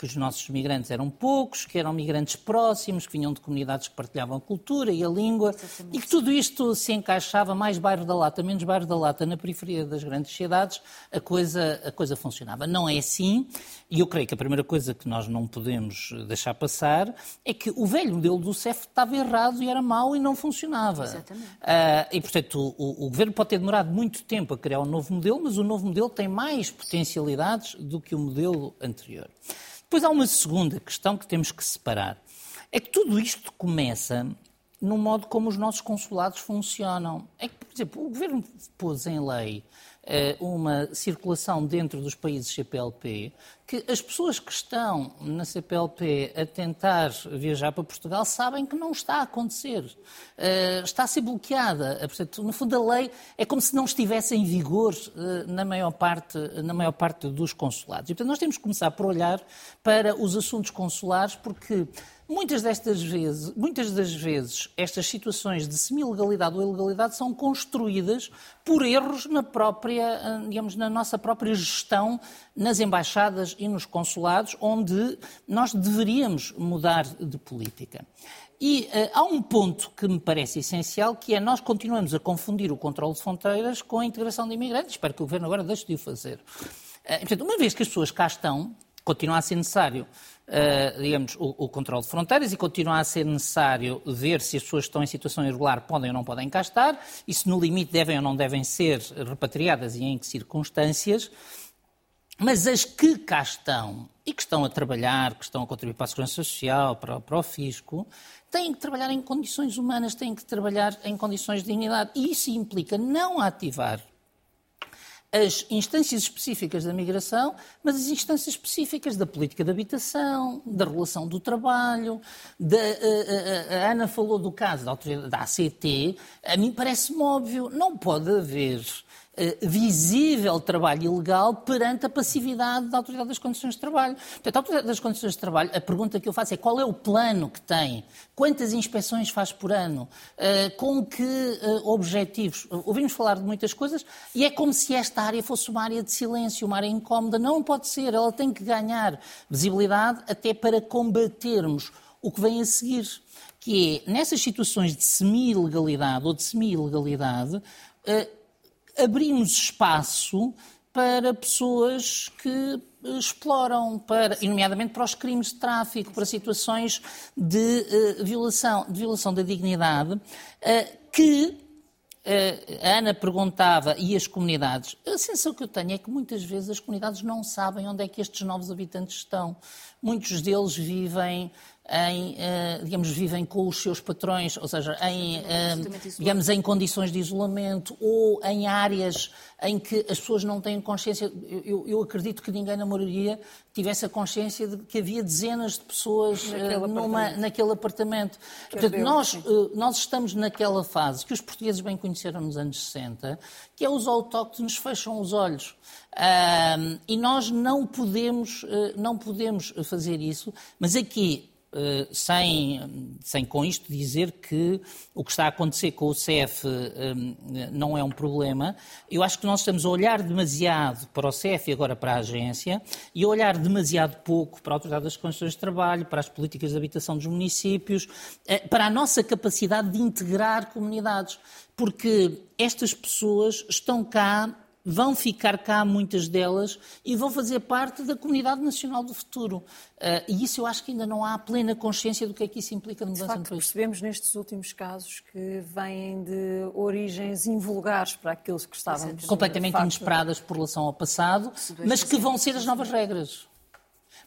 que os nossos migrantes eram poucos, que eram migrantes próximos, que vinham de comunidades que partilhavam a cultura e a língua, Exatamente. e que tudo isto se encaixava mais bairro da Lata, menos bairro da Lata, na periferia das grandes cidades, a coisa, a coisa funcionava. Não é assim, e eu creio que a primeira coisa que nós não podemos deixar passar é que o velho modelo do CEF estava errado e era mau e não funcionava. Exatamente. Uh, e, portanto, o, o governo pode ter demorado muito tempo a criar um novo modelo, mas o novo modelo tem mais potencialidades do que o modelo anterior. Depois há uma segunda questão que temos que separar. É que tudo isto começa no modo como os nossos consulados funcionam. É que, por exemplo, o governo pôs em lei eh, uma circulação dentro dos países CPLP, que as pessoas que estão na CPLP a tentar viajar para Portugal sabem que não está a acontecer. Eh, está a ser bloqueada. Eh, portanto, no fundo, a lei é como se não estivesse em vigor na maior parte, na maior parte dos consulados. E, portanto, nós temos que começar por olhar para os assuntos consulares, porque Muitas destas vezes, muitas das vezes, estas situações de semi-legalidade ou ilegalidade são construídas por erros na própria, ah, digamos, na nossa própria gestão nas embaixadas e nos consulados, onde nós deveríamos mudar de política. E uh, há um ponto que me parece essencial, que é nós continuamos a confundir o controle de fronteiras com a integração de imigrantes. Espero que o Governo agora deixe de o fazer. Uh, portanto, uma vez que as pessoas cá estão, continua a ser necessário uh, digamos, o, o controle de fronteiras e continua a ser necessário ver se as pessoas que estão em situação irregular podem ou não podem cá estar e se no limite devem ou não devem ser repatriadas e em que circunstâncias. Mas as que cá estão e que estão a trabalhar, que estão a contribuir para a segurança social, para, para o fisco, têm que trabalhar em condições humanas, têm que trabalhar em condições de dignidade. E isso implica não ativar as instâncias específicas da migração, mas as instâncias específicas da política de habitação, da relação do trabalho. A, a, a Ana falou do caso da, da ACT. A mim parece-me óbvio, não pode haver eh, visível trabalho ilegal perante a passividade da Autoridade das Condições de Trabalho. Portanto, a Autoridade das Condições de Trabalho, a pergunta que eu faço é qual é o plano que tem? Quantas inspeções faz por ano? Eh, com que eh, objetivos? Ouvimos falar de muitas coisas e é como se esta área fosse uma área de silêncio, uma área incómoda. Não pode ser, ela tem que ganhar visibilidade até para combatermos o que vem a seguir, que é, nessas situações de semi-ilegalidade ou de semi-ilegalidade, abrimos espaço para pessoas que exploram, para, nomeadamente para os crimes de tráfico, para situações de, uh, violação, de violação da dignidade, uh, que uh, a Ana perguntava, e as comunidades? A sensação que eu tenho é que muitas vezes as comunidades não sabem onde é que estes novos habitantes estão. Muitos deles vivem em, uh, digamos, vivem com os seus patrões, ou seja, em, uh, digamos, em condições de isolamento ou em áreas em que as pessoas não têm consciência. Eu, eu acredito que ninguém na maioria tivesse a consciência de que havia dezenas de pessoas naquele, uh, numa, apartamento. naquele apartamento. Portanto, nós, nós estamos naquela fase que os portugueses bem conheceram nos anos 60, que é os autóctones fecham os olhos. e nós não podemos, não podemos fazer isso, mas aqui eh, sem, sem com isto dizer que o que está a acontecer com o CEF eh, não é um problema, eu acho que nós estamos a olhar demasiado para o CEF e agora para a agência e a olhar demasiado pouco para a Autoridade das Condições de Trabalho, para as políticas de habitação dos municípios, eh, para a nossa capacidade de integrar comunidades. Porque estas pessoas estão cá vão ficar cá, muitas delas, e vão fazer parte da comunidade nacional do futuro. Uh, e isso eu acho que ainda não há plena consciência do que é que isso implica de mudança de facto, no país. Percebemos nestes últimos casos que vêm de origens invulgares para aqueles que estavam... Completamente facto, inesperadas por relação ao passado, mas que vão ser as novas regras.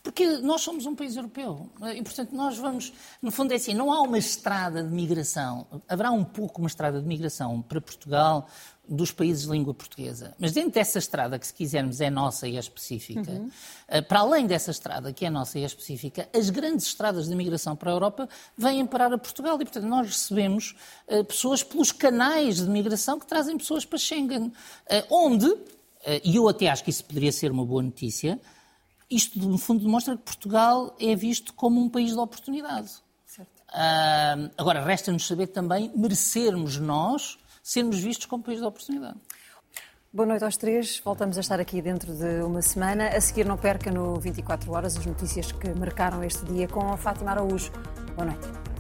Porque nós somos um país europeu e, portanto, nós vamos. No fundo, é assim: não há uma estrada de migração. Haverá um pouco uma estrada de migração para Portugal dos países de língua portuguesa. Mas dentro dessa estrada, que se quisermos é nossa e é específica, uhum. Eh, para além dessa estrada, que é nossa e é específica, as grandes estradas de migração para a Europa vêm parar a Portugal. E, portanto, nós recebemos uh, pessoas pelos canais de migração que trazem pessoas para Schengen. Onde, e eu até acho que isso poderia ser uma boa notícia, isto, no fundo, demonstra que Portugal é visto como um país de oportunidade. Uh, agora, resta-nos saber também merecermos nós sermos vistos como país de oportunidade. Boa noite aos três. Voltamos a estar aqui dentro de uma semana. A seguir, não perca no 24 Horas as notícias que marcaram este dia com a Fátima Araújo. Boa noite.